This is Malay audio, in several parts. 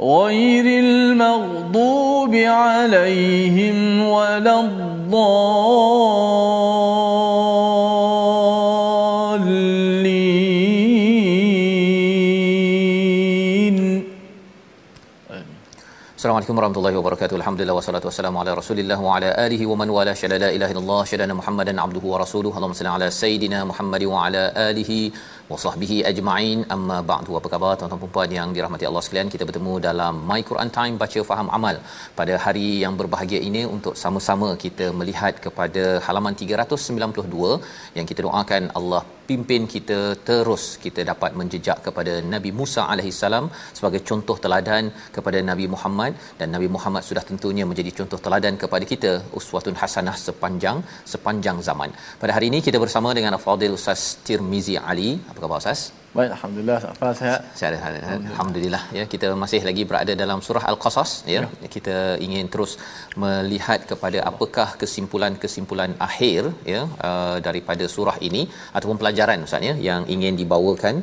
غير المغضوب عليهم ولا الضالين. السلام عليكم ورحمة الله وبركاته. الحمد لله والصلاة والسلام على رسول الله وعلى آله ومن والاه. شلا لا إله إلا الله شلا محمدا عبده ورسوله. اللهم صل على سيدنا محمد وعلى آله sahbihi ajma'in. Amma ba'du. Apa khabar tuan-tuan dan puan yang dirahmati Allah sekalian? Kita bertemu dalam My Quran Time baca faham amal pada hari yang berbahagia ini untuk sama-sama kita melihat kepada halaman 392 yang kita doakan Allah pimpin kita terus kita dapat menjejak kepada Nabi Musa alaihissalam sebagai contoh teladan kepada Nabi Muhammad dan Nabi Muhammad sudah tentunya menjadi contoh teladan kepada kita uswatun hasanah sepanjang sepanjang zaman. Pada hari ini kita bersama dengan Fadil Ustaz Tirmizi Ali. Apa khabar Ustaz? Baik, alhamdulillah. Apa sehat? Sehat alhamdulillah. alhamdulillah ya kita masih lagi berada dalam surah al-qasas ya. ya kita ingin terus melihat kepada apakah kesimpulan-kesimpulan akhir ya uh, daripada surah ini ataupun pelajaran ustaz ya yang ingin dibawakan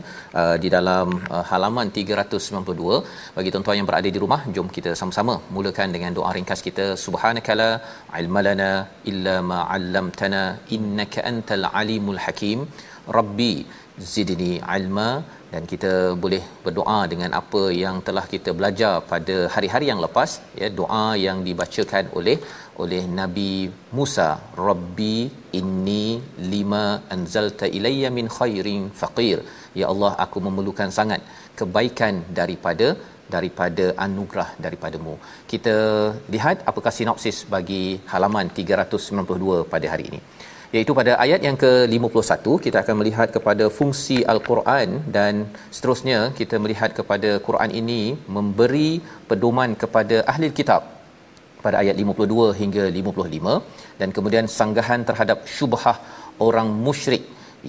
uh, di dalam uh, halaman 392 bagi tuan-tuan yang berada di rumah jom kita sama-sama mulakan dengan doa ringkas kita subhanakala ilmalana illa ma 'allamtana innaka antal alimul hakim rabbi zidni ilma dan kita boleh berdoa dengan apa yang telah kita belajar pada hari-hari yang lepas ya doa yang dibacakan oleh oleh Nabi Musa. Rabbi inni lima anzalta ilayya min khairin faqir. Ya Allah aku memerlukan sangat kebaikan daripada daripada anugerah daripadamu. Kita lihat apakah sinopsis bagi halaman 392 pada hari ini iaitu pada ayat yang ke-51 kita akan melihat kepada fungsi al-Quran dan seterusnya kita melihat kepada Quran ini memberi pedoman kepada ahli kitab pada ayat 52 hingga 55 dan kemudian sanggahan terhadap syubhah orang musyrik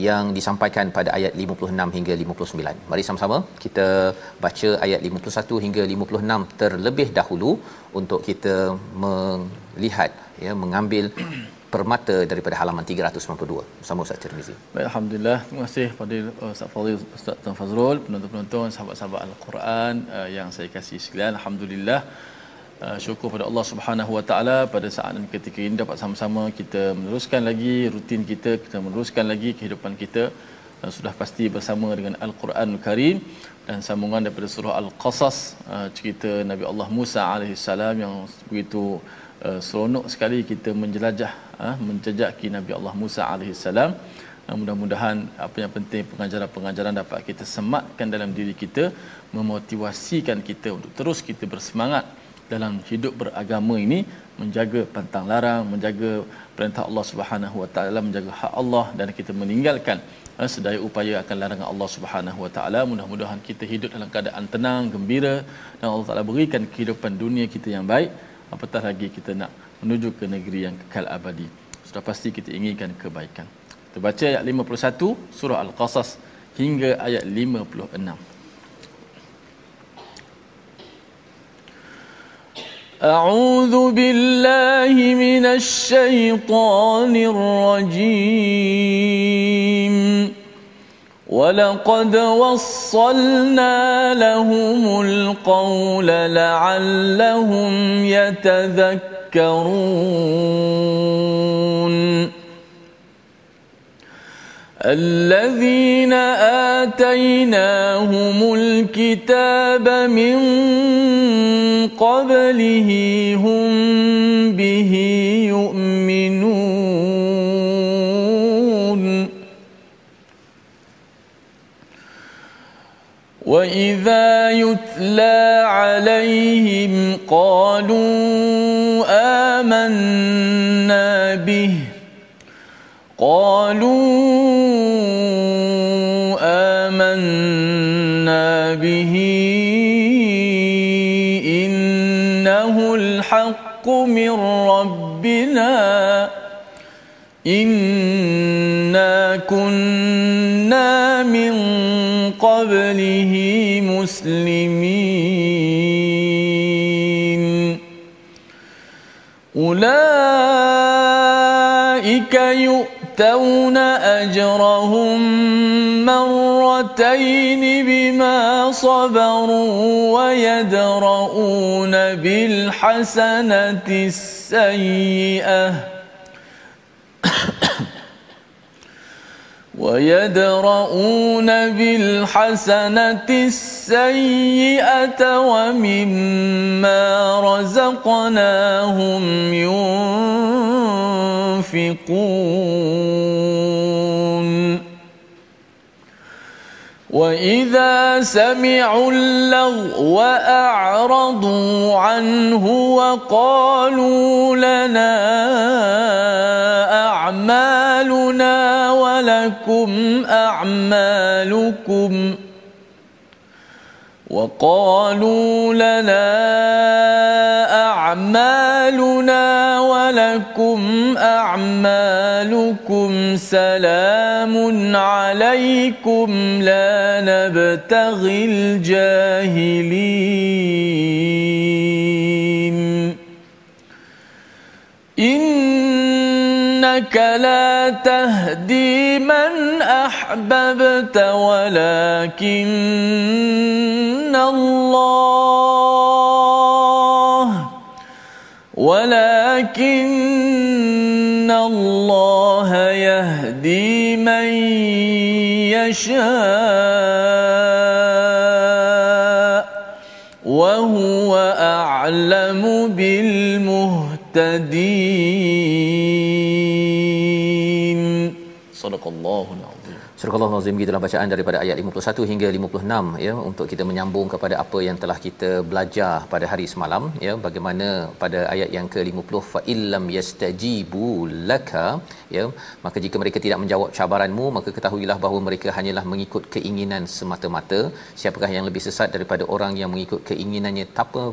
yang disampaikan pada ayat 56 hingga 59. Mari sama-sama kita baca ayat 51 hingga 56 terlebih dahulu untuk kita melihat ya mengambil permata daripada halaman 392 bersama Ustaz Tirmizi. Baik, alhamdulillah. Terima kasih pada Ustaz Fadil, Ustaz Tuan Fazrul, penonton-penonton, sahabat-sahabat Al-Quran uh, yang saya kasih sekalian. Alhamdulillah. Uh, syukur pada Allah Subhanahu Wa Taala pada saat dan ketika ini dapat sama-sama kita meneruskan lagi rutin kita, kita meneruskan lagi kehidupan kita uh, sudah pasti bersama dengan Al-Quranul Karim dan sambungan daripada surah Al-Qasas uh, cerita Nabi Allah Musa alaihissalam yang begitu uh, seronok sekali kita menjelajah uh, menjejaki Nabi Allah Musa alaihissalam uh, mudah-mudahan apa yang penting pengajaran-pengajaran dapat kita sematkan dalam diri kita memotivasikan kita untuk terus kita bersemangat dalam hidup beragama ini menjaga pantang larang menjaga perintah Allah Subhanahu Wa Taala menjaga hak Allah dan kita meninggalkan uh, sedaya upaya akan larangan Allah Subhanahu Wa Taala. Mudah-mudahan kita hidup dalam keadaan tenang gembira dan Allah Taala berikan kehidupan dunia kita yang baik apatah lagi kita nak menuju ke negeri yang kekal abadi sudah pasti kita inginkan kebaikan kita baca ayat 51 surah al-qasas hingga ayat 56 أعوذ بالله من الشيطان الرجيم ولقد وصلنا لهم القول لعلهم يتذكرون الذين آتيناهم الكتاب من قبله هم به وإذا يتلى عليهم قالوا آمنا به قالوا آمنا به إنه الحق من ربنا إنا كنا قبله مسلمين. أولئك يؤتون أجرهم مرتين بما صبروا ويدرؤون بالحسنة السيئة. ويدرؤون بالحسنة السيئة ومما رزقناهم ينفقون. وإذا سمعوا اللغو أعرضوا عنه وقالوا لنا أعمالنا ولكم أعمالكم وقالوا لنا أعمالنا ولكم أعمالكم سلام عليكم لا نبتغي الجاهلين. إنك لا تهدي من أحببت ولكن الله ولكن الله يهدي من يشاء وهو أعلم بالمهتدين. صدق الله العظيم. Surah Al-Azim gitulah bacaan daripada ayat 51 hingga 56 ya untuk kita menyambung kepada apa yang telah kita belajar pada hari semalam ya bagaimana pada ayat yang ke-50 fa illam yastajibu laka ya maka jika mereka tidak menjawab cabaranmu maka ketahuilah bahawa mereka hanyalah mengikut keinginan semata-mata. Siapakah yang lebih sesat daripada orang yang mengikut keinginannya tanpa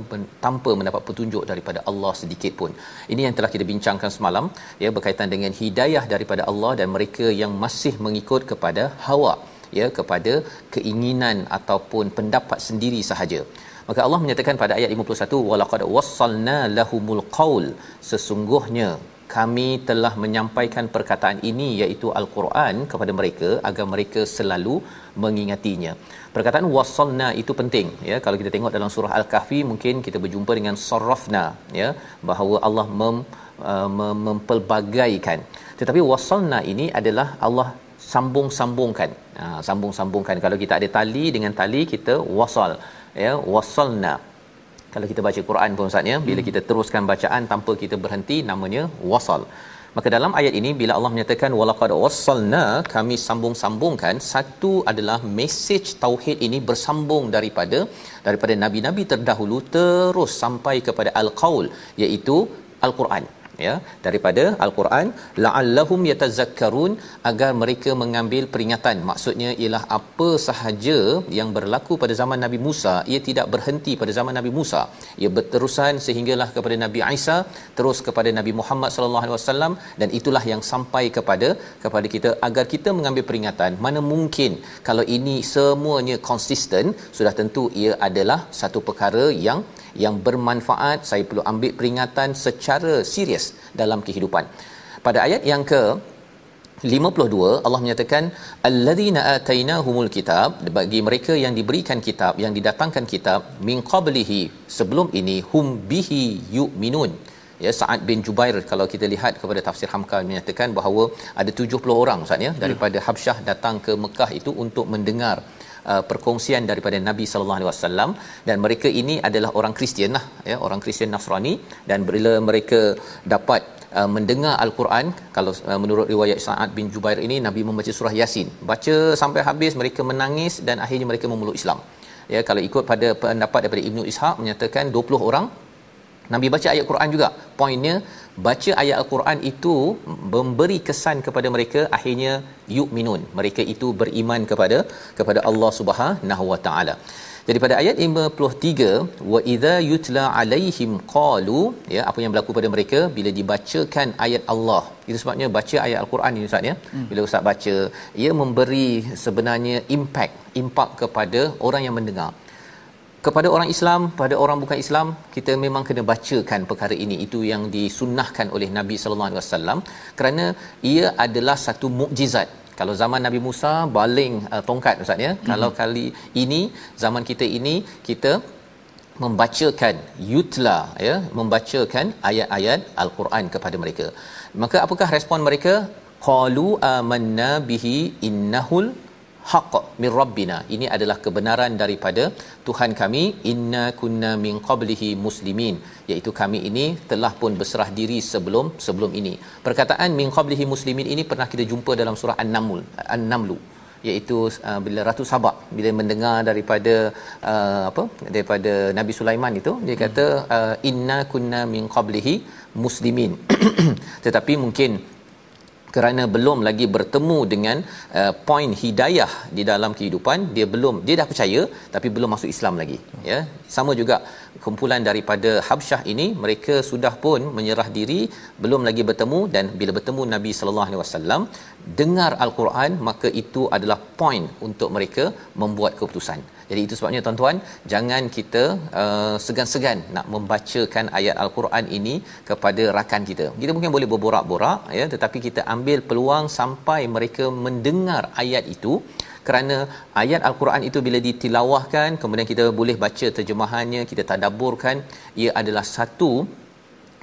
tanpa mendapat petunjuk daripada Allah sedikit pun? Ini yang telah kita bincangkan semalam ya berkaitan dengan hidayah daripada Allah dan mereka yang masih mengikut kepada hawa ya kepada keinginan ataupun pendapat sendiri sahaja maka Allah menyatakan pada ayat 51 walaqad wassalna lahumul qaul sesungguhnya kami telah menyampaikan perkataan ini iaitu al-Quran kepada mereka agar mereka selalu mengingatinya. Perkataan wassalna itu penting ya. Kalau kita tengok dalam surah Al-Kahfi mungkin kita berjumpa dengan sarrafna ya bahawa Allah mem, uh, mempelbagaikan. Tetapi wassalna ini adalah Allah sambung-sambungkan. Ha, sambung-sambungkan. Kalau kita ada tali dengan tali kita wasal ya wasalna kalau kita baca Quran pun Ustaz ya bila hmm. kita teruskan bacaan tanpa kita berhenti namanya wasal maka dalam ayat ini bila Allah menyatakan walaqad wassalna kami sambung-sambungkan satu adalah mesej tauhid ini bersambung daripada daripada nabi-nabi terdahulu terus sampai kepada al-qaul iaitu al-Quran ya daripada al-Quran la'allahum yatazakkarun agar mereka mengambil peringatan. Maksudnya ialah apa sahaja yang berlaku pada zaman Nabi Musa ia tidak berhenti pada zaman Nabi Musa. Ia berterusan sehinggalah kepada Nabi Isa terus kepada Nabi Muhammad sallallahu alaihi wasallam dan itulah yang sampai kepada kepada kita. Agar kita mengambil peringatan mana mungkin kalau ini semuanya konsisten sudah tentu ia adalah satu perkara yang yang bermanfaat saya perlu ambil peringatan secara serius dalam kehidupan pada ayat yang ke 52 Allah menyatakan alladzina atainahumul kitab bagi mereka yang diberikan kitab yang didatangkan kitab min qablihi sebelum ini hum bihi yu'minun ya Sa'ad bin Jubair kalau kita lihat kepada tafsir Hamka menyatakan bahawa ada 70 orang Ustaz ya daripada hmm. Habsyah datang ke Mekah itu untuk mendengar uh, perkongsian daripada Nabi sallallahu alaihi wasallam. Dan mereka ini adalah orang Kristian lah ya orang Kristian Nasrani. Dan bila mereka dapat uh, mendengar al-Quran kalau uh, menurut riwayat Sa'ad bin Jubair ini Nabi membaca surah Yasin. Baca sampai habis mereka menangis dan akhirnya mereka memeluk Islam. Ya kalau ikut pada pendapat daripada Ibnu Ishaq menyatakan 20 orang Nabi baca ayat Quran juga. Poinnya baca ayat al-Quran itu memberi kesan kepada mereka akhirnya yu'minun. Mereka itu beriman kepada kepada Allah Subhanahu wa taala. Jadi pada ayat 53 wa idza yutla alaihim qalu ya apa yang berlaku pada mereka bila dibacakan ayat Allah. Itu sebabnya baca ayat al-Quran ini ustaz ya. Hmm. bila ustaz baca ia memberi sebenarnya impact impak kepada orang yang mendengar kepada orang Islam pada orang bukan Islam kita memang kena bacakan perkara ini. Itu yang disunnahkan oleh Nabi sallallahu alaihi wasallam kerana ia adalah satu mukjizat. Kalau zaman Nabi Musa baling uh, tongkat ustaz ya. Mm-hmm. kalau kali ini zaman kita ini kita membacakan yutla ya membacakan ayat-ayat al-Quran kepada mereka. Maka apakah respon mereka? Qalu amanna bihi innahul haqq min rabbina. Ini adalah kebenaran daripada Tuhan kami. Inna kunna min qablihi muslimin. Iaitu kami ini telah pun berserah diri sebelum sebelum ini. Perkataan min qablihi muslimin ini pernah kita jumpa dalam surah an-naml an-namlu. Iaitu uh, bila ratu sabak bila mendengar daripada uh, apa daripada nabi sulaiman itu dia kata uh, inna kunna min qablihi muslimin. Tetapi mungkin kerana belum lagi bertemu dengan uh, poin hidayah di dalam kehidupan dia belum dia dah percaya tapi belum masuk Islam lagi ya. Sama juga kumpulan daripada Habsyah ini mereka sudah pun menyerah diri belum lagi bertemu dan bila bertemu Nabi sallallahu alaihi wasallam dengar al-Quran maka itu adalah poin untuk mereka membuat keputusan jadi itu sebabnya tuan-tuan jangan kita uh, segan-segan nak membacakan ayat al-Quran ini kepada rakan kita. Kita mungkin boleh berborak-borak ya tetapi kita ambil peluang sampai mereka mendengar ayat itu kerana ayat al-Quran itu bila ditilawahkan kemudian kita boleh baca terjemahannya kita tadabburkan ia adalah satu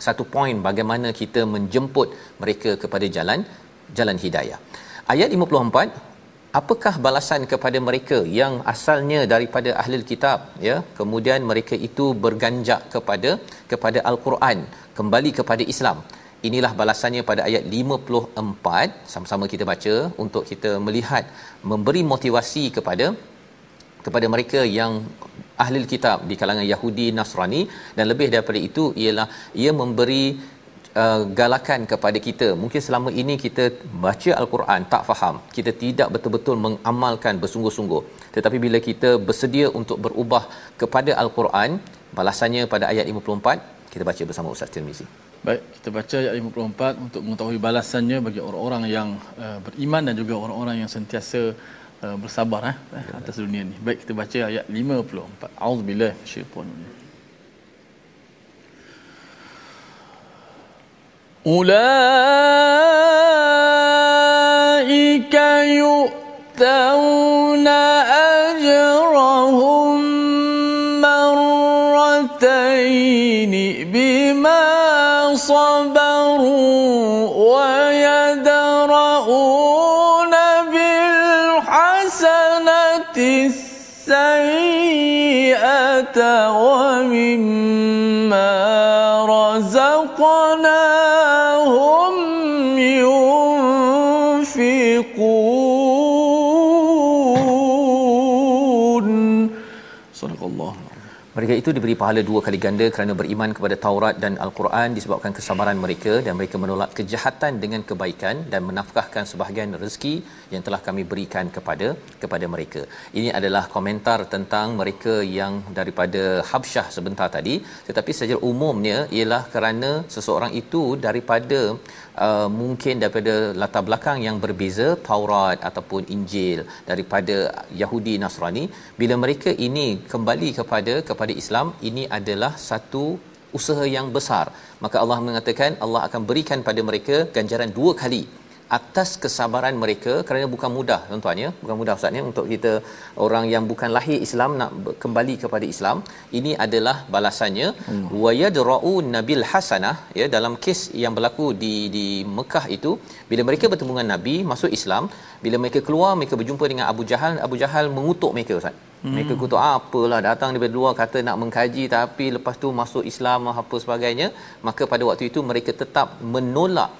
satu poin bagaimana kita menjemput mereka kepada jalan jalan hidayah. Ayat 54 apakah balasan kepada mereka yang asalnya daripada ahli kitab ya? Kemudian mereka itu berganjak kepada kepada al-Quran kembali kepada Islam. Inilah balasannya pada ayat 54 sama-sama kita baca untuk kita melihat memberi motivasi kepada kepada mereka yang ahli kitab di kalangan Yahudi Nasrani dan lebih daripada itu ialah ia memberi uh, galakan kepada kita. Mungkin selama ini kita baca al-Quran tak faham. Kita tidak betul-betul mengamalkan bersungguh-sungguh. Tetapi bila kita bersedia untuk berubah kepada al-Quran balasannya pada ayat 54 kita baca bersama Ustaz Tirmizi. Baik, kita baca ayat 54 untuk mengetahui balasannya bagi orang-orang yang uh, beriman dan juga orang-orang yang sentiasa uh, bersabar eh, atas dunia ni. Baik, kita baca ayat 54. Auzubillahi minasyaitonir أولئك يؤتون أجرهم مرتين بما صبروا. Mereka itu diberi pahala dua kali ganda kerana beriman kepada Taurat dan Al-Quran disebabkan kesabaran mereka dan mereka menolak kejahatan dengan kebaikan dan menafkahkan sebahagian rezeki yang telah kami berikan kepada kepada mereka. Ini adalah komentar tentang mereka yang daripada Habsyah sebentar tadi tetapi secara umumnya ialah kerana seseorang itu daripada uh, mungkin daripada latar belakang yang berbeza Taurat ataupun Injil daripada Yahudi Nasrani bila mereka ini kembali kepada kepada Islam ini adalah satu usaha yang besar. Maka Allah mengatakan Allah akan berikan pada mereka ganjaran dua kali atas kesabaran mereka kerana bukan mudah tuan-tuan ya. Bukan mudah ustaz ya untuk kita orang yang bukan lahir Islam nak kembali kepada Islam. Ini adalah balasannya. Hmm. wa yadra'u nabil hasanah ya dalam kes yang berlaku di di Mekah itu bila mereka bertemu dengan nabi masuk Islam bila mereka keluar mereka berjumpa dengan Abu Jahal Abu Jahal mengutuk mereka ustaz. Hmm. Mereka kutuk ah, apalah datang daripada luar kata nak mengkaji tapi lepas tu masuk Islam apa sebagainya. Maka pada waktu itu mereka tetap menolak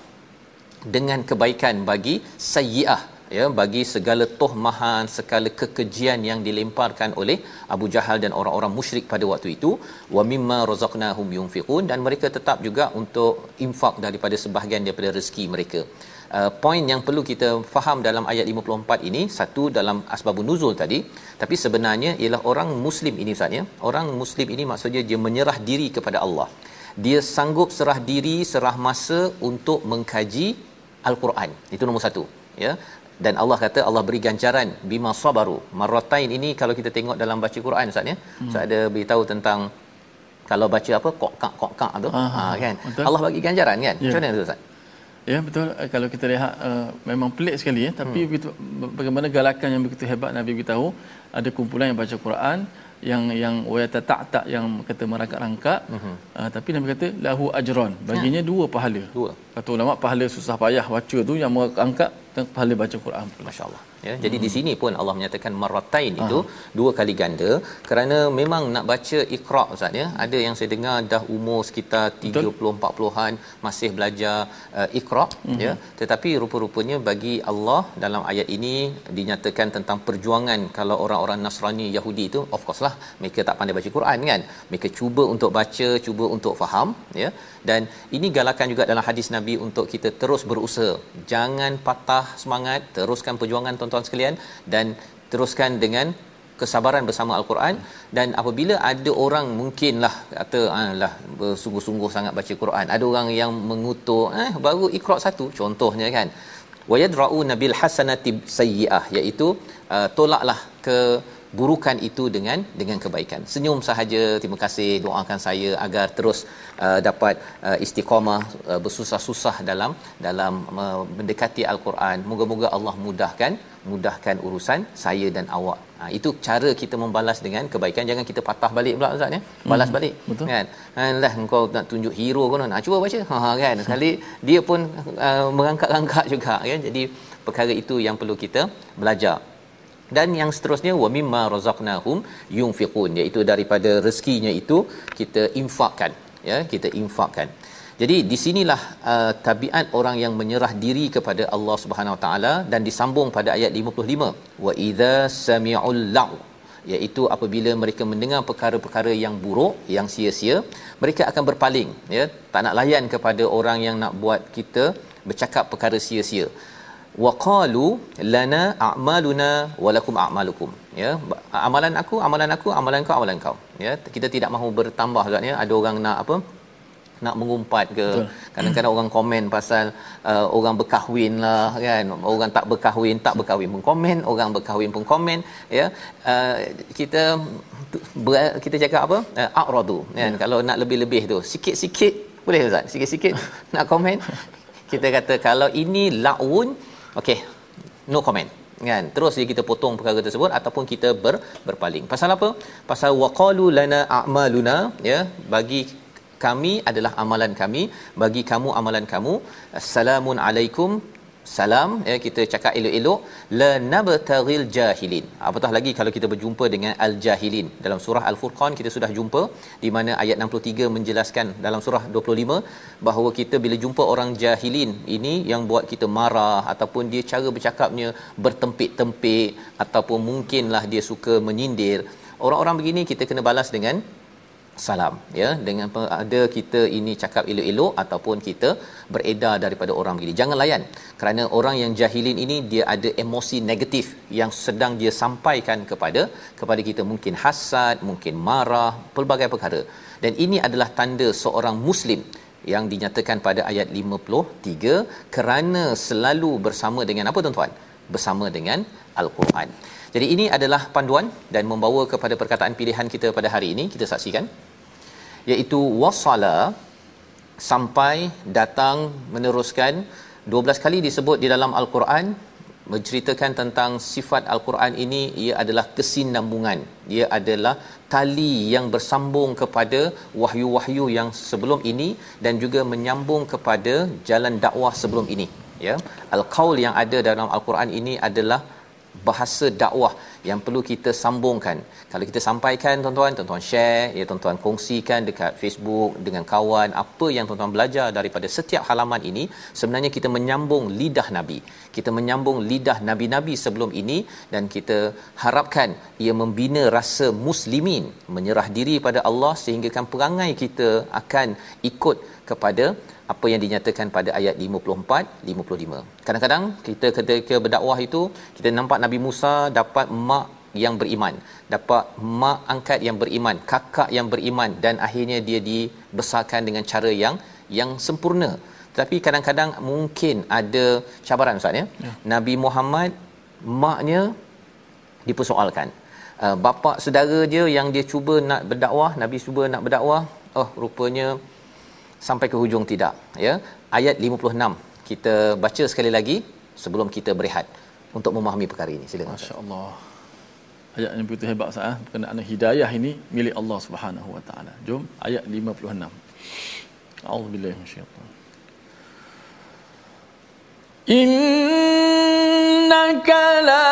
dengan kebaikan bagi sayyi'ah ya bagi segala tohmahan segala kekejian yang dilemparkan oleh Abu Jahal dan orang-orang musyrik pada waktu itu. Wa mimma razaqnahum yunfiqun dan mereka tetap juga untuk infak daripada sebahagian daripada rezeki mereka. Uh, poin yang perlu kita faham dalam ayat 54 ini satu dalam asbabun nuzul tadi tapi sebenarnya ialah orang muslim ini ustaz ya. Orang muslim ini maksudnya dia menyerah diri kepada Allah. Dia sanggup serah diri serah masa untuk mengkaji al-Quran. Itu nombor satu ya. Dan Allah kata Allah beri ganjaran bima sabaru. Marratain ini kalau kita tengok dalam baca Quran ustaz ya. Hmm. ustaz ada beritahu tentang kalau baca apa kok kak kok kak tu ha kan? betul. Allah bagi ganjaran kan? Ya. macam mana tu ustaz? Ya betul. Eh, kalau kita lihat uh, memang pelik sekali ya. Tapi hmm. begitu bagaimana galakan yang begitu hebat Nabi beritahu ada kumpulan yang baca Quran yang yang wayata tak tak yang kata merangkak-rangkak uh-huh. uh, tapi Nabi kata lahu ajran baginya ya. dua pahala. Dua. Kata ulama pahala susah payah baca tu yang merangkak pahala baca Quran. masya-Allah ya jadi hmm. di sini pun Allah menyatakan maratain itu uh dua kali ganda. Kerana memang nak baca iqra ustaz ya ada yang saya dengar dah umur sekitar 30 40-an masih belajar uh, iqra uh ya. Tetapi rupa-rupanya bagi Allah dalam ayat ini dinyatakan tentang perjuangan kalau orang-orang Nasrani Yahudi itu of course lah mereka tak pandai baca Quran kan. Mereka cuba untuk baca cuba untuk faham ya. Dan ini galakan juga dalam hadis Nabi untuk kita terus berusaha. Jangan patah semangat teruskan perjuangan tuan-tuan sekalian dan teruskan dengan kesabaran bersama al-Quran. Dan apabila ada orang mungkinlah kata ah lah bersungguh-sungguh sangat baca Quran. Ada orang yang mengutuk eh baru Iqra satu contohnya kan. Wayadra'u nabil hasanati sayyi'ah iaitu uh, tolaklah ke burukan itu dengan dengan kebaikan. Senyum sahaja. Terima kasih doakan saya agar terus uh, dapat uh, istiqamah uh, bersusah-susah dalam dalam uh, mendekati al-Quran. Moga-moga Allah mudahkan mudahkan urusan saya dan awak. Ha, itu cara kita membalas dengan kebaikan. Jangan kita patah balik pula Ustaz ya. Balas hmm, balik. Betul. Kan? Alah engkau nak tunjuk hero kan. Ha, cuba baca. Ha, ha kan. Sekali dia pun uh, merangkak-rangkak juga kan. Jadi perkara itu yang perlu kita belajar dan yang seterusnya wa mimma razaqnahum yunfiqun iaitu daripada rezekinya itu kita infakkan ya kita infakkan. Jadi di sinilah uh, tabiat orang yang menyerah diri kepada Allah Subhanahu Wa Taala dan disambung pada ayat 55 wa idza sami'ul lau iaitu apabila mereka mendengar perkara-perkara yang buruk yang sia-sia mereka akan berpaling ya. Tak nak layan kepada orang yang nak buat kita bercakap perkara sia-sia waqalu lana a'maluna walakum a'malukum. Ya amalan aku amalan aku amalan kau amalan kau. Ya kita tidak mahu bertambah kan ya ada orang nak apa? Nak mengumpat ke? Betul. kadang-kadang orang komen pasal uh, orang berkahwin lah kan? Orang tak berkahwin tak berkahwin pun komen. Orang berkahwin pun komen. Ya uh, kita ber, kita cakap apa? Uh, a'radu. Kan ya. kalau nak lebih-lebih tu sikit-sikit boleh ustaz? Sikit-sikit nak komen? Kita kata kalau ini laun okey. No comment. Kan? Terus dia kita potong perkara tersebut ataupun kita ber, berpaling. Pasal apa? Pasal waqalu lana a'maluna ya bagi kami adalah amalan kami bagi kamu amalan kamu. Assalamun alaikum salam ya kita cakap elok-elok la nabtaghil jahilin. Apatah lagi kalau kita berjumpa dengan al jahilin dalam surah al furqan kita sudah jumpa di mana ayat 63 menjelaskan dalam surah 25 bahawa kita bila jumpa orang jahilin ini yang buat kita marah ataupun dia cara bercakapnya bertempik-tempik ataupun mungkinlah dia suka menyindir. Orang-orang begini kita kena balas dengan salam ya. Dengan ada kita ini cakap elok-elok ataupun kita beredar daripada orang begini jangan layan. Kerana orang yang jahilin ini dia ada emosi negatif yang sedang dia sampaikan kepada kepada kita. Mungkin hasad mungkin marah pelbagai perkara. Dan ini adalah tanda seorang muslim yang dinyatakan pada ayat 53 kerana selalu bersama dengan apa tuan-tuan? Bersama dengan al-Quran. Jadi ini adalah panduan dan membawa kepada perkataan pilihan kita pada hari ini. Kita saksikan iaitu wasala sampai datang meneruskan 12 kali disebut di dalam al-Quran menceritakan tentang sifat al-Quran ini ia adalah kesinambungan. Ia adalah tali yang bersambung kepada wahyu-wahyu yang sebelum ini dan juga menyambung kepada jalan dakwah sebelum ini ya. Al-qaul yang ada dalam al-Quran ini adalah bahasa dakwah yang perlu kita sambungkan. Kalau kita sampaikan tuan-tuan, tuan-tuan share, ya tuan-tuan kongsikan dekat Facebook dengan kawan apa yang tuan-tuan belajar daripada setiap halaman ini, sebenarnya kita menyambung lidah Nabi. Kita menyambung lidah nabi-nabi sebelum ini dan kita harapkan ia membina rasa muslimin, menyerah diri pada Allah sehingga kan perangai kita akan ikut kepada apa yang dinyatakan pada ayat 54 55. Kadang-kadang kita ketika berdakwah itu kita nampak Nabi Musa dapat mak yang beriman, dapat mak angkat yang beriman, kakak yang beriman dan akhirnya dia dibesarkan dengan cara yang yang sempurna. Tapi kadang-kadang mungkin ada cabaran ustaz ya. ya. Nabi Muhammad maknya dipersoalkan. Uh, bapa saudara dia yang dia cuba nak berdakwah, Nabi cuba nak berdakwah, oh rupanya sampai ke hujung tidak ya. Ayat 56 kita baca sekali lagi sebelum kita berehat untuk memahami perkara ini. Silakan masyaallah. Ayat yang begitu hebat sah berkenaan hidayah ini milik Allah Subhanahu wa taala. Jom ayat 56 a'udzubillahi minasyaitan. Innaka la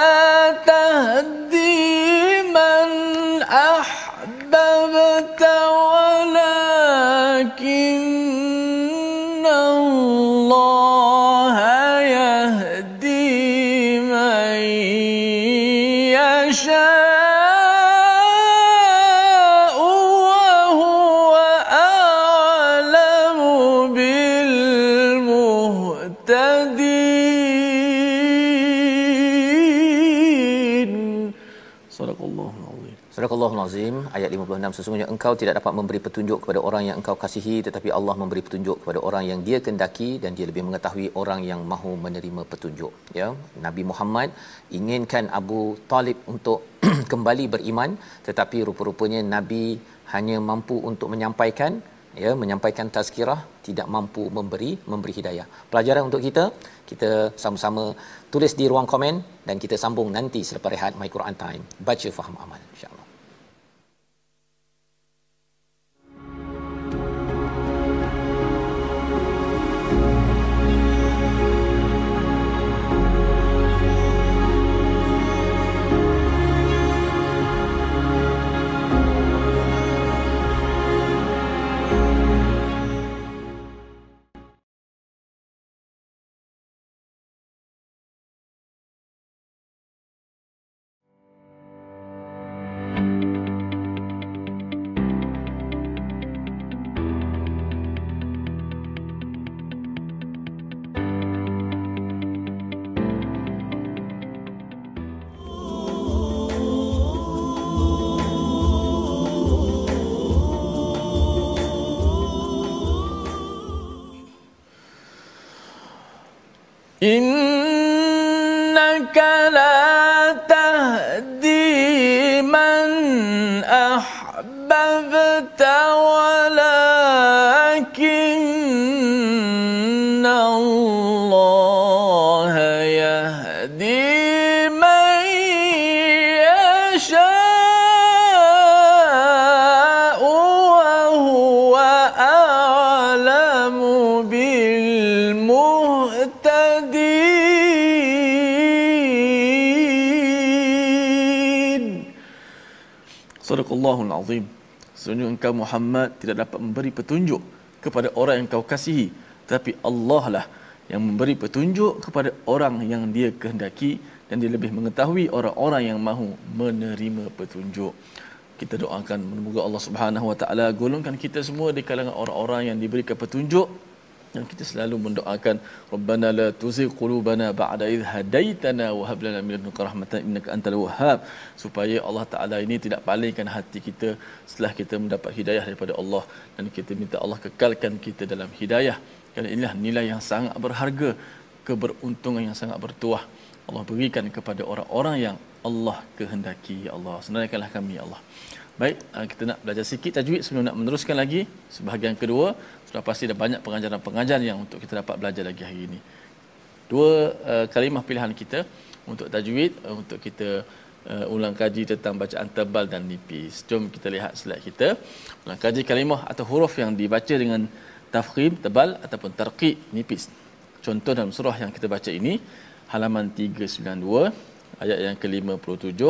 ayat 56 sesungguhnya engkau tidak dapat memberi petunjuk kepada orang yang engkau kasihi tetapi Allah memberi petunjuk kepada orang yang dia kehendaki dan dia lebih mengetahui orang yang mahu menerima petunjuk ya. Nabi Muhammad inginkan Abu Talib untuk kembali beriman tetapi rupa-rupanya Nabi hanya mampu untuk menyampaikan ya menyampaikan tazkirah tidak mampu memberi memberi hidayah. Pelajaran untuk kita kita sama-sama tulis di ruang komen dan kita sambung nanti selepas rehat my Quran time. Baca faham amal insyaallah Sadaqallahul Azim. Sesungguhnya engkau Muhammad tidak dapat memberi petunjuk kepada orang yang kau kasihi, tapi Allah lah yang memberi petunjuk kepada orang yang dia kehendaki dan dia lebih mengetahui orang-orang yang mahu menerima petunjuk. Kita doakan semoga Allah Subhanahu Wa Taala golongkan kita semua di kalangan orang-orang yang diberikan petunjuk dan kita selalu mendoakan Rabbana la tuzigh qulubana ba'da idh hadaitana wa hab lana min ladunka rahmatan innaka antal wahhab. Supaya Allah Taala ini tidak palingkan hati kita setelah kita mendapat hidayah daripada Allah. Dan kita minta Allah kekalkan kita dalam hidayah. Kerana inilah nilai yang sangat berharga keberuntungan yang sangat bertuah. Allah berikan kepada orang-orang yang Allah kehendaki. Ya Allah senantiakanlah kami ya Allah. Baik, ah, kita nak belajar sikit tajwid sebelum nak meneruskan lagi sebahagian kedua. Sudah pasti ada banyak pengajaran-pengajaran yang untuk kita dapat belajar lagi hari ini. dua uh, kalimah pilihan kita untuk tajwid uh, untuk kita uh, ulang kaji tentang bacaan tebal dan nipis. Jom kita lihat slide kita. Ulang kaji kalimah atau huruf yang dibaca dengan tafkhim tebal ataupun tarqiq nipis. Contoh dalam surah yang kita baca ini halaman 392 ayat yang ke-57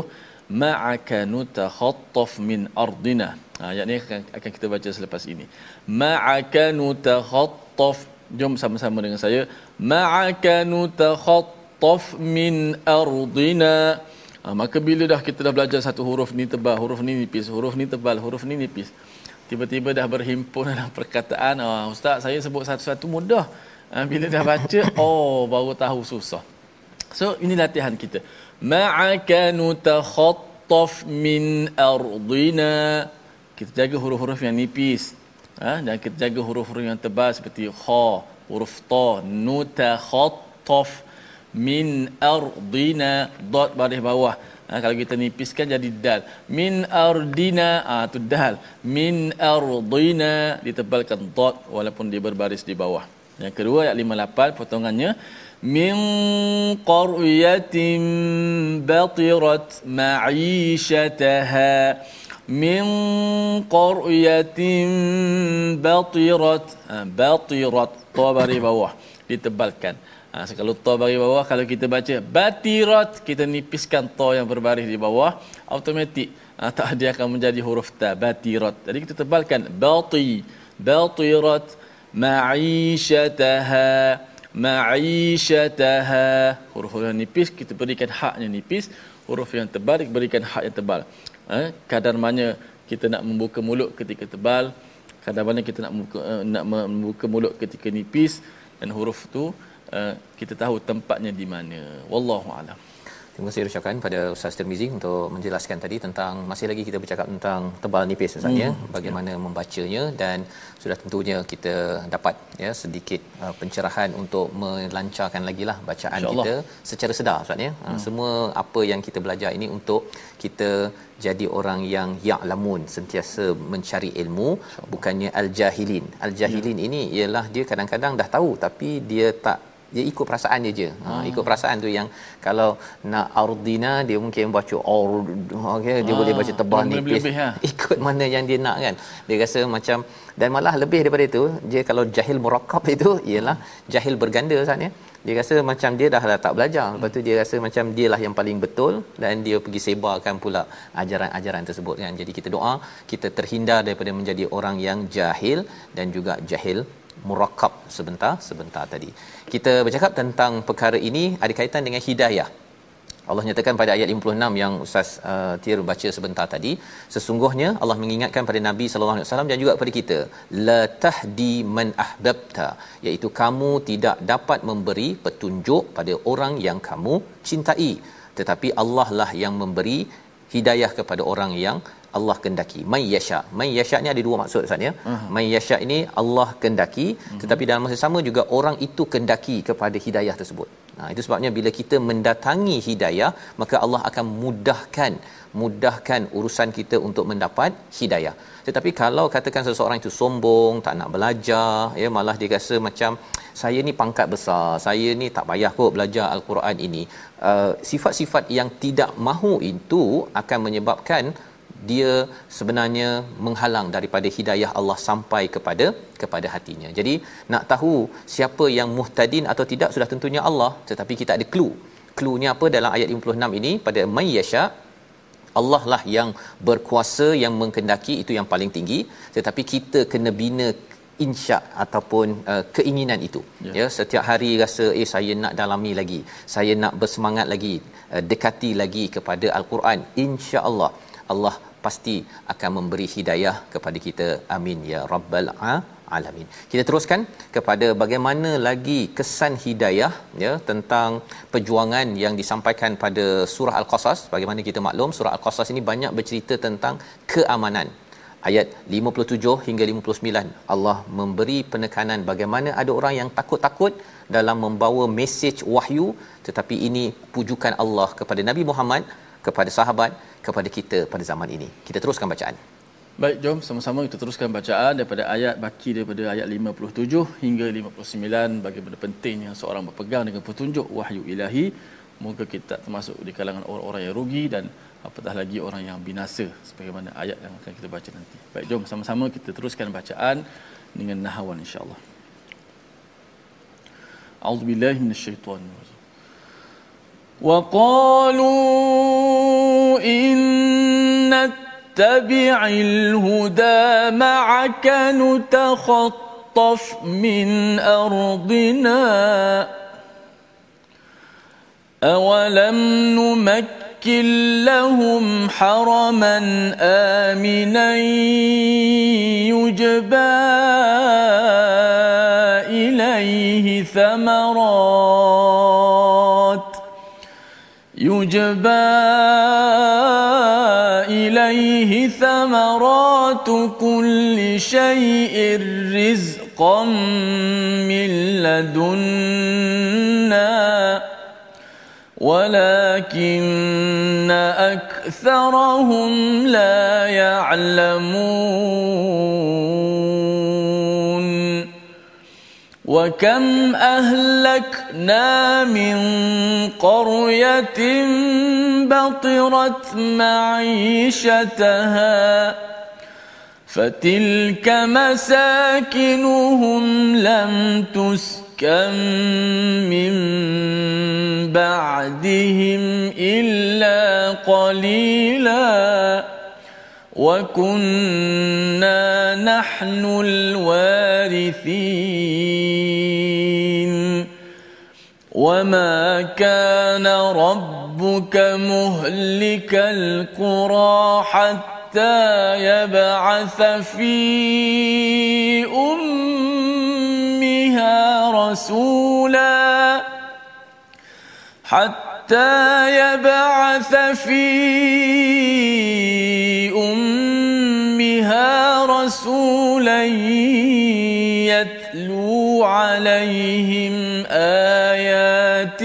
ma'aka nutakhattaf min ardina. Ha, ayat ini akan, akan kita baca selepas ini. Ma'aka nutakhattaf Jom sama-sama dengan saya. Ma'aka nutakhattaf min ardina. Ha, maka bila dah kita dah belajar satu huruf ni tebal, huruf ni nipis, huruf ni tebal, huruf ni nipis. Tiba-tiba dah berhimpun dalam perkataan, oh, ustaz saya sebut satu-satu mudah. Ha, bila dah baca, oh baru tahu susah. So ini latihan kita. Ma'aka nutakhattaf min ardina. Kita jaga huruf-huruf yang nipis. Ha, dan kita jaga huruf-huruf yang tebal seperti kha, huruf ta, nutakhattaf min ardina. Dot baris bawah. Ha, kalau kita nipiskan jadi dal. Min ardina. Ah ha, tu dal. Min ardina. Ditebalkan dot walaupun dia berbaris di bawah. Yang kedua ayat 58 potongannya batirat ma'ishataha. Min qaryatin batirat ha, batirat ta baris bawah ditebalkan. Ha, kalau ta baris bawah kalau kita baca batirat kita nipiskan ta yang berbaris di bawah automatik ha, tak dia akan menjadi huruf ta batirat. Jadi kita tebalkan bati batirat ma'ishataha ma'ishataha. Huruf-huruf yang nipis kita berikan haknya nipis. Huruf yang tebal kita berikan hak yang tebal. Ha, kadar mana kita nak membuka mulut ketika tebal. Kadar mana kita nak membuka, uh, nak membuka mulut ketika nipis. Dan huruf tu uh, kita tahu tempatnya di mana. Wallahu alam Terima kasih ucapkan pada Ustaz Tirmizi untuk menjelaskan tadi tentang masih lagi kita bercakap tentang tebal nipis Ustaz ya, hmm. bagaimana ya. membacanya dan sudah tentunya kita dapat ya sedikit uh, pencerahan untuk melancarkan lagi lah bacaan kita secara sedar Ustaz ya. Uh, hmm. Semua apa yang kita belajar ini untuk kita jadi orang yang ya'lamun sentiasa mencari ilmu bukannya al-jahilin. Al-jahilin ya. ini ialah dia kadang-kadang dah tahu tapi dia tak dia ikut perasaan dia je. Ha, ikut perasaan tu yang kalau nak ardina dia mungkin baca ard okey dia ha, boleh baca tebal nipis ha. ikut mana yang dia nak kan. Dia rasa macam dan malah lebih daripada itu dia kalau jahil murakkab itu ialah jahil berganda saatnya dia rasa macam dia dah, dah tak belajar lepas tu dia rasa macam dia lah yang paling betul dan dia pergi sebarkan pula ajaran-ajaran tersebut kan jadi kita doa kita terhindar daripada menjadi orang yang jahil dan juga jahil murakab sebentar sebentar tadi. Kita bercakap tentang perkara ini ada kaitan dengan hidayah. Allah nyatakan pada ayat 56 yang Ustaz uh, Tir baca sebentar tadi, sesungguhnya Allah mengingatkan pada Nabi sallallahu alaihi wasallam dan juga kepada kita, la tahdi man ahbabta, iaitu kamu tidak dapat memberi petunjuk pada orang yang kamu cintai, tetapi Allah lah yang memberi hidayah kepada orang yang Allah kendaki. May yasha. May yasha ni ada dua maksud Ustaz ya. Uh-huh. may yasha ini Allah kendaki uh-huh. tetapi dalam masa sama juga orang itu kendaki kepada hidayah tersebut. Nah itu sebabnya bila kita mendatangi hidayah maka Allah akan mudahkan mudahkan urusan kita untuk mendapat hidayah tetapi kalau katakan seseorang itu sombong tak nak belajar ya malah dia rasa macam saya ni pangkat besar saya ni tak payah kot belajar al-Quran ini uh, sifat-sifat yang tidak mahu itu akan menyebabkan dia sebenarnya menghalang daripada hidayah Allah sampai kepada kepada hatinya. Jadi nak tahu siapa yang muhtadin atau tidak sudah tentunya Allah tetapi kita ada clue. Cluenya apa dalam ayat 56 ini pada may yasha Allah lah yang berkuasa yang mengkendaki itu yang paling tinggi. Tetapi kita kena bina insya ataupun uh, keinginan itu. Ya. ya setiap hari rasa eh saya nak dalami lagi. Saya nak bersemangat lagi uh, dekati lagi kepada al-Quran. insya-Allah Allah pasti akan memberi hidayah kepada kita. Amin ya rabbal alamin kita teruskan kepada bagaimana lagi kesan hidayah ya tentang perjuangan yang disampaikan pada surah al-qasas bagaimana kita maklum surah al-qasas ini banyak bercerita tentang keamanan ayat 57 hingga 59 Allah memberi penekanan bagaimana ada orang yang takut-takut dalam membawa mesej wahyu tetapi ini pujukan Allah kepada Nabi Muhammad kepada sahabat kepada kita pada zaman ini. Kita teruskan bacaan. Baik, jom sama-sama kita teruskan bacaan daripada ayat baki daripada ayat 57 hingga 59 bagaimana pentingnya seorang berpegang dengan petunjuk wahyu ilahi. Moga kita tak termasuk di kalangan orang-orang yang rugi dan apatah lagi orang yang binasa sebagaimana ayat yang akan kita baca nanti. Baik, jom sama-sama kita teruskan bacaan dengan nahawan insya-Allah. A'udzubillahi minasyaitonir rajim. Wa qalu innat نتبع الهدى معك نتخطف من أرضنا. أولم نمكن لهم حرما آمنا يجبى إليه ثمرات. يجبى إليه ثمرات كل شيء رزقا من لدنا ولكن أكثرهم لا يعلمون وكم أهلكنا من قرية بطرت معيشتها فتلك مساكنهم لم تسكن من بعدهم إلا قليلا وكنا نحن الوارثين وما كان ربك مهلك القرى حتى يبعث في أمها رسولا حتى يبعث في أمها رسولا يتلو عليهم آياتنا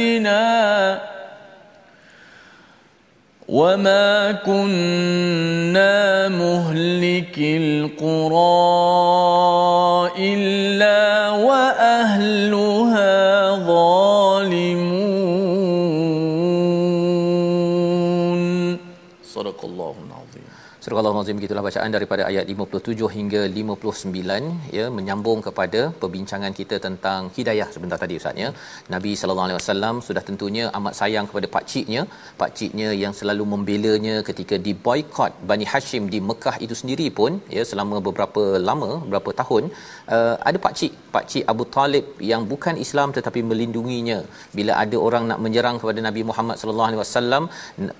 وما كنا مهلك القرى Surah Al-Azim gitulah bacaan daripada ayat 57 hingga 59 ya menyambung kepada perbincangan kita tentang hidayah sebentar tadi ustaz ya. Nabi sallallahu alaihi wasallam sudah tentunya amat sayang kepada pak ciknya, pak ciknya yang selalu membelanya ketika diboikot Bani Hashim di Mekah itu sendiri pun ya selama beberapa lama, beberapa tahun uh, ada pak cik, pak cik Abu Talib yang bukan Islam tetapi melindunginya. Bila ada orang nak menyerang kepada Nabi Muhammad sallallahu alaihi wasallam,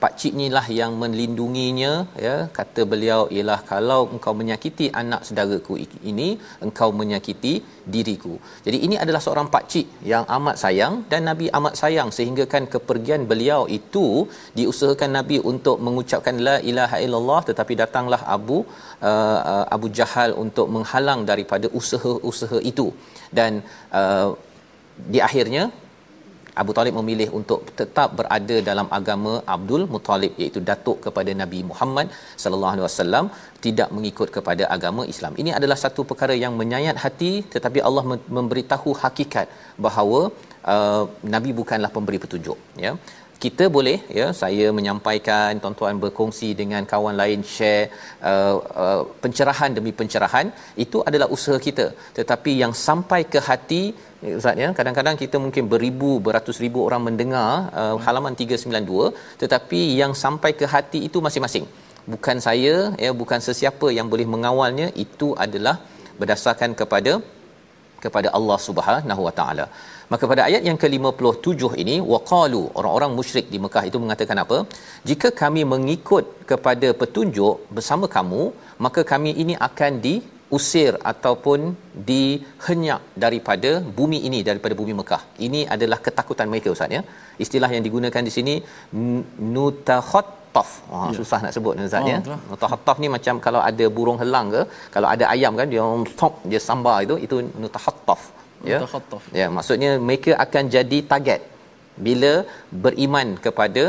pak cik inilah yang melindunginya ya kata beliau ialah kalau engkau menyakiti anak saudaraku ini engkau menyakiti diriku. Jadi ini adalah seorang pak cik yang amat sayang dan Nabi amat sayang sehingga kan kepergian beliau itu diusahakan Nabi untuk mengucapkan la ilaha illallah tetapi datanglah Abu uh, uh, Abu Jahal untuk menghalang daripada usaha-usaha itu dan uh, di akhirnya Abu Talib memilih untuk tetap berada dalam agama Abdul Muttalib iaitu datuk kepada Nabi Muhammad sallallahu alaihi wasallam tidak mengikut kepada agama Islam. Ini adalah satu perkara yang menyayat hati tetapi Allah memberitahu hakikat bahawa uh, Nabi bukanlah pemberi petunjuk ya kita boleh ya saya menyampaikan tuan-tuan berkongsi dengan kawan lain share uh, uh, pencerahan demi pencerahan itu adalah usaha kita. Tetapi yang sampai ke hati Ustaz ya kadang-kadang kita mungkin beribu beratus ribu orang mendengar uh, halaman 392 tetapi yang sampai ke hati itu masing-masing. Bukan saya ya bukan sesiapa yang boleh mengawalnya itu adalah berdasarkan kepada kepada Allah Subhanahu Wa Taala Maka pada ayat yang ke-57 ini waqalu orang-orang musyrik di Mekah itu mengatakan apa? Jika kami mengikut kepada petunjuk bersama kamu, maka kami ini akan diusir ataupun dihenyak daripada bumi ini daripada bumi Mekah. Ini adalah ketakutan mereka ustaz ya. Istilah yang digunakan di sini nutakhat taf. Ha, ya. susah nak sebut Ustaz ya. Nutahattaf ni macam kalau ada burung helang ke, kalau ada ayam kan dia stop dia sambar itu itu nutahattaf ya. Ya maksudnya mereka akan jadi target bila beriman kepada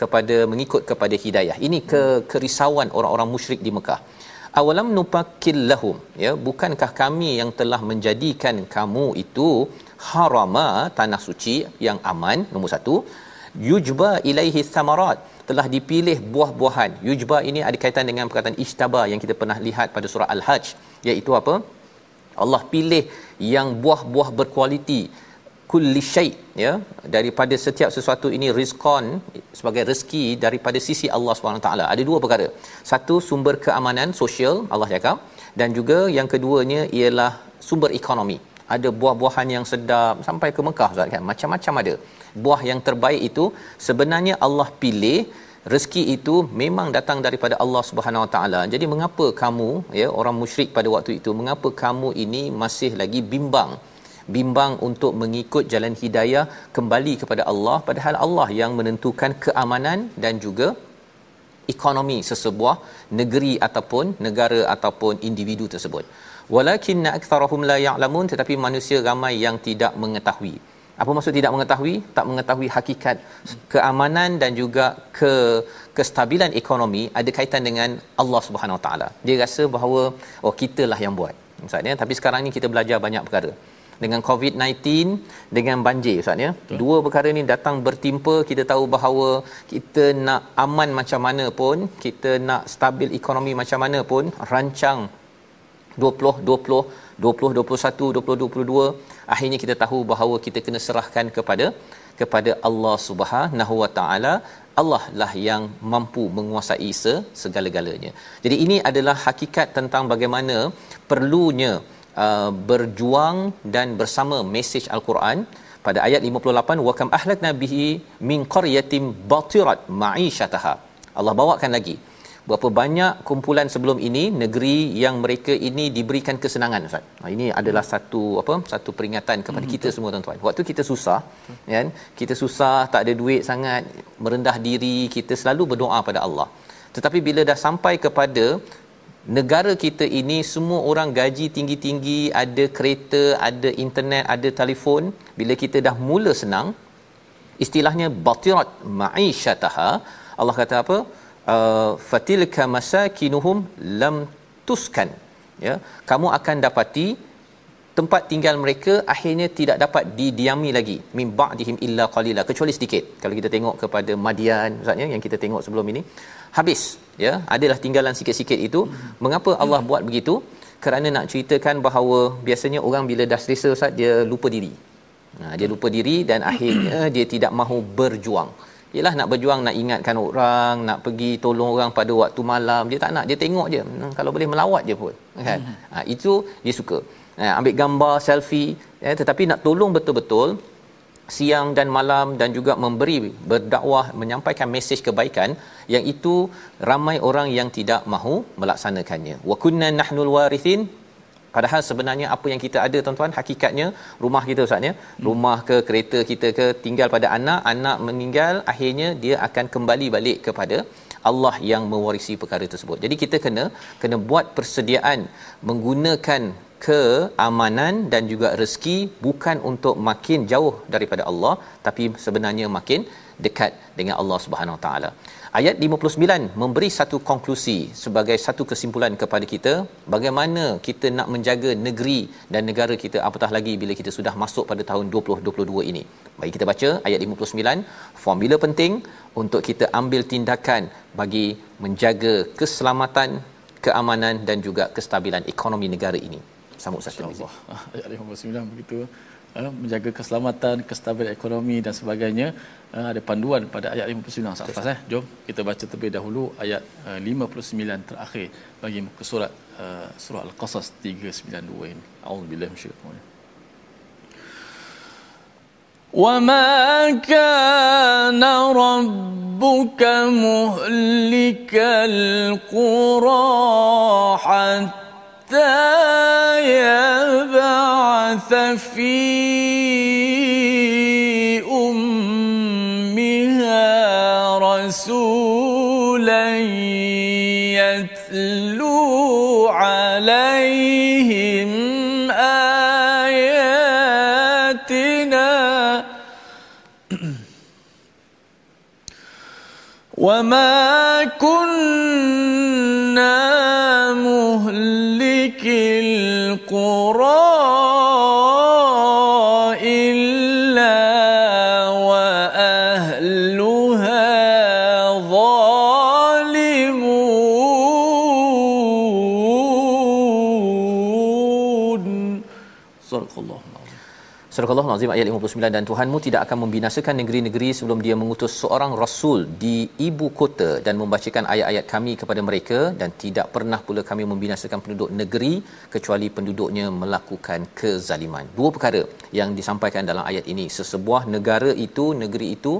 kepada mengikut kepada hidayah. Ini ke kerisauan orang-orang musyrik di Mekah. Awalam nupakil lahum. Ya bukankah kami yang telah menjadikan kamu itu harama tanah suci yang aman? Nombor satu. Yujba ilaihi thamarat. Telah dipilih buah-buahan. Yujba ini ada kaitan dengan perkataan istaba yang kita pernah lihat pada surah al-hajj. Iaitu apa Allah pilih yang buah-buah berkualiti. Kulli syai ya daripada setiap sesuatu ini rizqan sebagai rezeki daripada sisi Allah Subhanahu taala. Ada dua perkara. Satu sumber keamanan sosial Allah cakap. Dan juga yang keduanya ialah sumber ekonomi. Ada buah-buahan yang sedap sampai ke Mekah Ustaz kan? Macam-macam ada. Buah yang terbaik itu sebenarnya Allah pilih rezeki itu memang datang daripada Allah Subhanahu Wa Taala. Jadi mengapa kamu ya orang musyrik pada waktu itu mengapa kamu ini masih lagi bimbang? Bimbang untuk mengikut jalan hidayah kembali kepada Allah padahal Allah yang menentukan keamanan dan juga ekonomi sesebuah negeri ataupun negara ataupun individu tersebut. Walakin aktharuhum la ya'lamun tetapi manusia ramai yang tidak mengetahui apa maksud tidak mengetahui? Tak mengetahui hakikat keamanan dan juga ke kestabilan ekonomi ada kaitan dengan Allah Subhanahu Wa taala. Dia rasa bahawa oh kitalah yang buat maksudnya. Tapi sekarang ni kita belajar banyak perkara. Dengan COVID-19 dengan banjir ustaz ya. Dua perkara ni datang bertimpa kita tahu bahawa kita nak aman macam mana pun, kita nak stabil ekonomi macam mana pun rancang 20 20 20 21 2022 akhirnya kita tahu bahawa kita kena serahkan kepada kepada Allah Subhanahu Wa Taala. Allah lah yang mampu menguasai segala-galanya. Jadi ini adalah hakikat tentang bagaimana perlunya uh, berjuang dan bersama mesej al-Quran. Pada ayat 58 wa kam ahlakna bihi min qaryatin batirat ma'ishataha. Allah bawakan lagi berapa banyak kumpulan sebelum ini negeri yang mereka ini diberikan kesenangan ustaz. Ha, ini adalah satu apa satu peringatan kepada hmm, kita semua tuan-tuan. Waktu kita susah kan kita susah tak ada duit sangat merendah diri kita selalu berdoa pada Allah. Tetapi bila dah sampai kepada negara kita ini semua orang gaji tinggi-tinggi, ada kereta, ada internet, ada telefon, bila kita dah mula senang, istilahnya batirat ma'isyataha, Allah kata apa? Uh, fatilka masakinuhum lam tuskan. Ya, kamu akan dapati tempat tinggal mereka akhirnya tidak dapat didiami lagi. Min ba'dihim illa qalila. Kecuali sedikit. Kalau kita tengok kepada Madian maksudnya yang kita tengok sebelum ini habis ya. Adalah tinggalan sikit-sikit itu. Hmm. mengapa Allah buat begitu? Kerana nak ceritakan bahawa biasanya orang bila dah selesa ustaz dia lupa diri. Nah dia lupa diri dan akhirnya dia tidak mahu berjuang Yalah nak berjuang nak ingatkan orang, nak pergi tolong orang pada waktu malam, dia tak nak, dia tengok je. Hmm, kalau boleh melawat je pun. Kan? Hmm. Ha, itu dia suka. Ha, ambil gambar, selfie, ya, tetapi nak tolong betul-betul siang dan malam dan juga memberi berdakwah menyampaikan mesej kebaikan yang itu ramai orang yang tidak mahu melaksanakannya wa kunna nahnul warithin padahal sebenarnya apa yang kita ada tuan-tuan hakikatnya rumah kita ustaz ya hmm. rumah ke kereta kita ke tinggal pada anak anak meninggal akhirnya dia akan kembali balik kepada Allah yang mewarisi perkara tersebut. Jadi kita kena kena buat persediaan menggunakan keamanan dan juga rezeki bukan untuk makin jauh daripada Allah tapi sebenarnya makin dekat dengan Allah Subhanahu Wa Taala. Ayat 59 memberi satu konklusi sebagai satu kesimpulan kepada kita bagaimana kita nak menjaga negeri dan negara kita apatah lagi bila kita sudah masuk pada tahun 2022 ini. Bagi kita baca ayat 59, formula penting untuk kita ambil tindakan bagi menjaga keselamatan, keamanan dan juga kestabilan ekonomi negara ini sambut Ustaz Allah. Ayat 59 begitu uh, menjaga keselamatan, kestabilan ekonomi dan sebagainya. Uh, ada panduan pada ayat 59 Ustaz eh. Jom kita baca terlebih dahulu ayat uh, 59 terakhir bagi muka surat uh, surah Al-Qasas 392 ini. Auzubillahi minasyaitanir وما كان ربك مهلك القرى حتى حتى يبعث في أمها رسولا يتلو عليهم آياتنا. وما Surah Al-Azim ayat 59 dan Tuhanmu tidak akan membinasakan negeri-negeri sebelum dia mengutus seorang rasul di ibu kota dan membacakan ayat-ayat kami kepada mereka dan tidak pernah pula kami membinasakan penduduk negeri kecuali penduduknya melakukan kezaliman. Dua perkara yang disampaikan dalam ayat ini. Sesebuah negara itu, negeri itu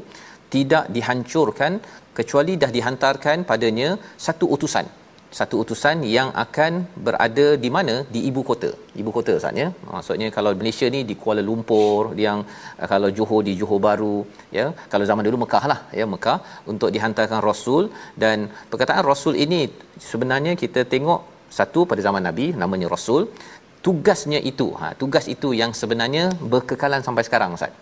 tidak dihancurkan kecuali dah dihantarkan padanya satu utusan satu utusan yang akan berada di mana? Di ibu kota. Ibu kota Ustaz ya? Maksudnya kalau Malaysia ni di Kuala Lumpur yang uh, kalau Johor di Johor Baru ya? Kalau zaman dulu Mekah lah ya? Mekah untuk dihantarkan rasul. Dan perkataan rasul ini sebenarnya kita tengok satu pada zaman Nabi namanya rasul. Tugasnya itu ha tugas itu yang sebenarnya berkekalan sampai sekarang Ustaz.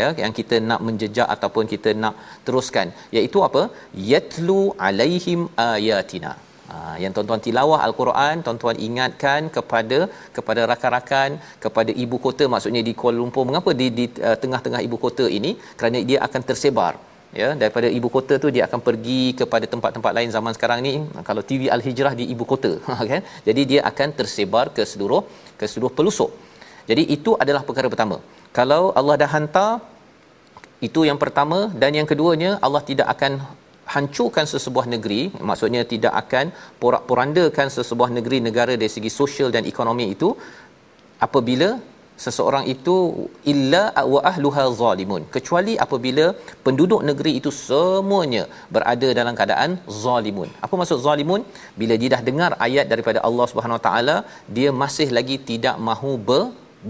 Ya yang kita nak menjejak ataupun kita nak teruskan iaitu apa? Yatlu alaihim ayatina Ha, yang tuan-tuan tilawah al-Quran, tuan-tuan ingatkan kepada kepada rakan-rakan, kepada ibu kota maksudnya di Kuala Lumpur. Mengapa di di uh, tengah-tengah ibu kota ini? Kerana dia akan tersebar ya. Daripada ibu kota tu dia akan pergi kepada tempat-tempat lain zaman sekarang ni. Kalau TV Al-Hijrah di ibu kota kan? Jadi dia akan tersebar ke seluruh ke seluruh pelosok. Jadi itu adalah perkara pertama. Kalau Allah dah hantar itu yang pertama. Dan yang keduanya Allah tidak akan hancurkan sesebuah negeri maksudnya tidak akan porak-porandakan sesebuah negeri negara dari segi sosial dan ekonomi itu apabila seseorang itu illa wa ahluha zalimun. Kecuali apabila penduduk negeri itu semuanya berada dalam keadaan zalimun. Apa maksud zalimun? Bila dia dah dengar ayat daripada Allah Subhanahu Wa taala dia masih lagi tidak mahu ber,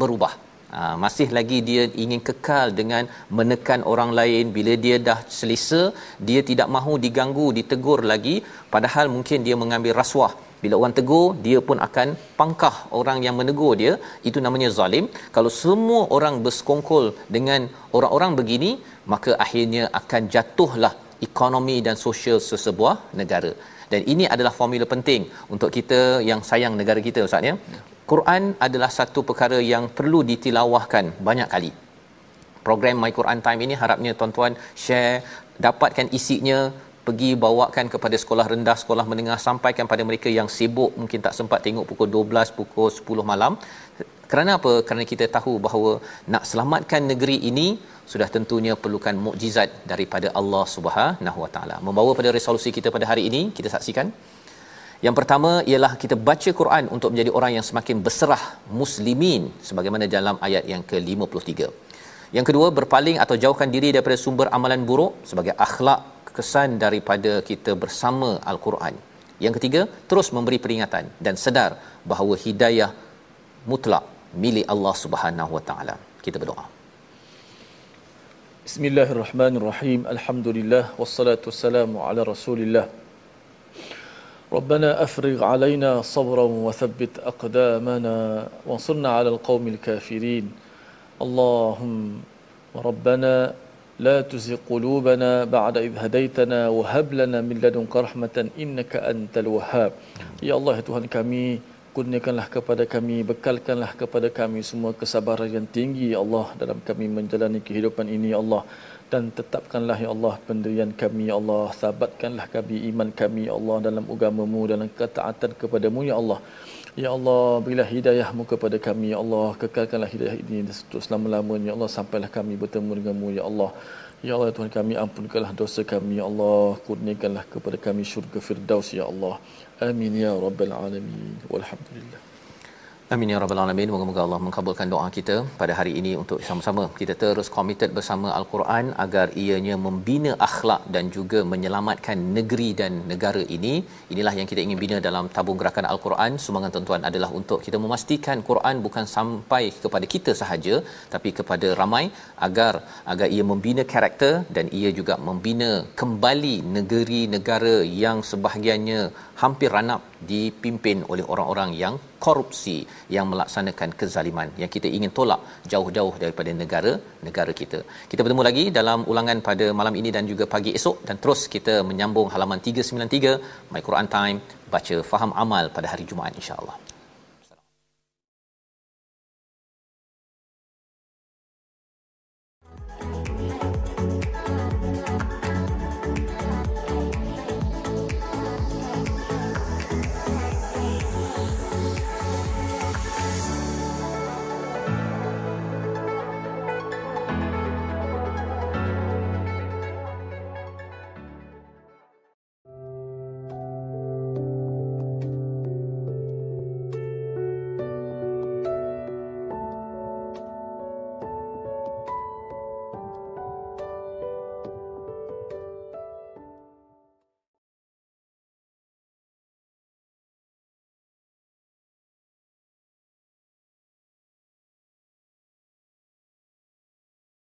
berubah Ha, masih lagi dia ingin kekal dengan menekan orang lain. Bila dia dah selesa dia tidak mahu diganggu ditegur lagi. Padahal mungkin dia mengambil rasuah. Bila orang tegur dia pun akan pangkah orang yang menegur dia. Itu namanya zalim. Kalau semua orang bersekongkol dengan orang-orang begini maka akhirnya akan jatuhlah ekonomi dan sosial sesebuah negara. Dan ini adalah formula penting untuk kita yang sayang negara kita ustaz ya Quran adalah satu perkara yang perlu ditilawahkan banyak kali. Program My Quran Time ini harapnya tuan-tuan share, dapatkan isinya, pergi bawakan kepada sekolah rendah, sekolah menengah, sampaikan pada mereka yang sibuk mungkin tak sempat tengok pukul 12, pukul 10 malam. Kerana apa? Kerana kita tahu bahawa nak selamatkan negeri ini sudah tentunya perlukan mukjizat daripada Allah Subhanahu Wa Taala. Membawa pada resolusi kita pada hari ini, kita saksikan yang pertama ialah kita baca Quran untuk menjadi orang yang semakin berserah muslimin sebagaimana dalam ayat yang ke-53. Yang kedua berpaling atau jauhkan diri daripada sumber amalan buruk sebagai akhlak kesan daripada kita bersama Al-Quran. Yang ketiga, terus memberi peringatan dan sedar bahawa hidayah mutlak milik Allah Subhanahu Wa Taala. Kita berdoa. Bismillahirrahmanirrahim. Alhamdulillah wassalatu wassalamu ala Rasulillah. ربنا افرغ علينا صبرا وثبت اقدامنا وانصرنا على القوم الكافرين اللهم ربنا لا تزغ قلوبنا بعد إذ هديتنا وهب لنا من لدنك رحمة إنك أنت الوهاب يا الله Tuhan kami kurniakanlah kepada kami bekalkanlah kepada kami semua kesabaran yang tinggi ya Allah dalam kami menjalani kehidupan ini ya Allah dan tetapkanlah ya Allah pendirian kami ya Allah sabatkanlah kami iman kami ya Allah dalam agamamu dalam ketaatan kepadamu ya Allah Ya Allah, berilah hidayahmu kepada kami, Ya Allah. Kekalkanlah hidayah ini untuk selama-lamanya, Ya Allah. Sampailah kami bertemu denganmu, Ya Allah. Ya Allah, Tuhan kami, ampunkanlah dosa kami, Ya Allah. Kurniakanlah kepada kami syurga firdaus, Ya Allah. Amin, Ya Rabbal Alamin. Walhamdulillah. Amin ya rabbal alamin. Moga-moga Allah mengabulkan doa kita pada hari ini untuk sama-sama kita terus komited bersama Al-Quran agar ianya membina akhlak dan juga menyelamatkan negeri dan negara ini. Inilah yang kita ingin bina dalam tabung gerakan Al-Quran. Sumbangan tuan-tuan adalah untuk kita memastikan Quran bukan sampai kepada kita sahaja tapi kepada ramai agar agar ia membina karakter dan ia juga membina kembali negeri negara yang sebahagiannya hampir ranap dipimpin oleh orang-orang yang korupsi yang melaksanakan kezaliman yang kita ingin tolak jauh-jauh daripada negara negara kita. Kita bertemu lagi dalam ulangan pada malam ini dan juga pagi esok dan terus kita menyambung halaman 393 My Quran Time baca faham amal pada hari Jumaat insya-Allah.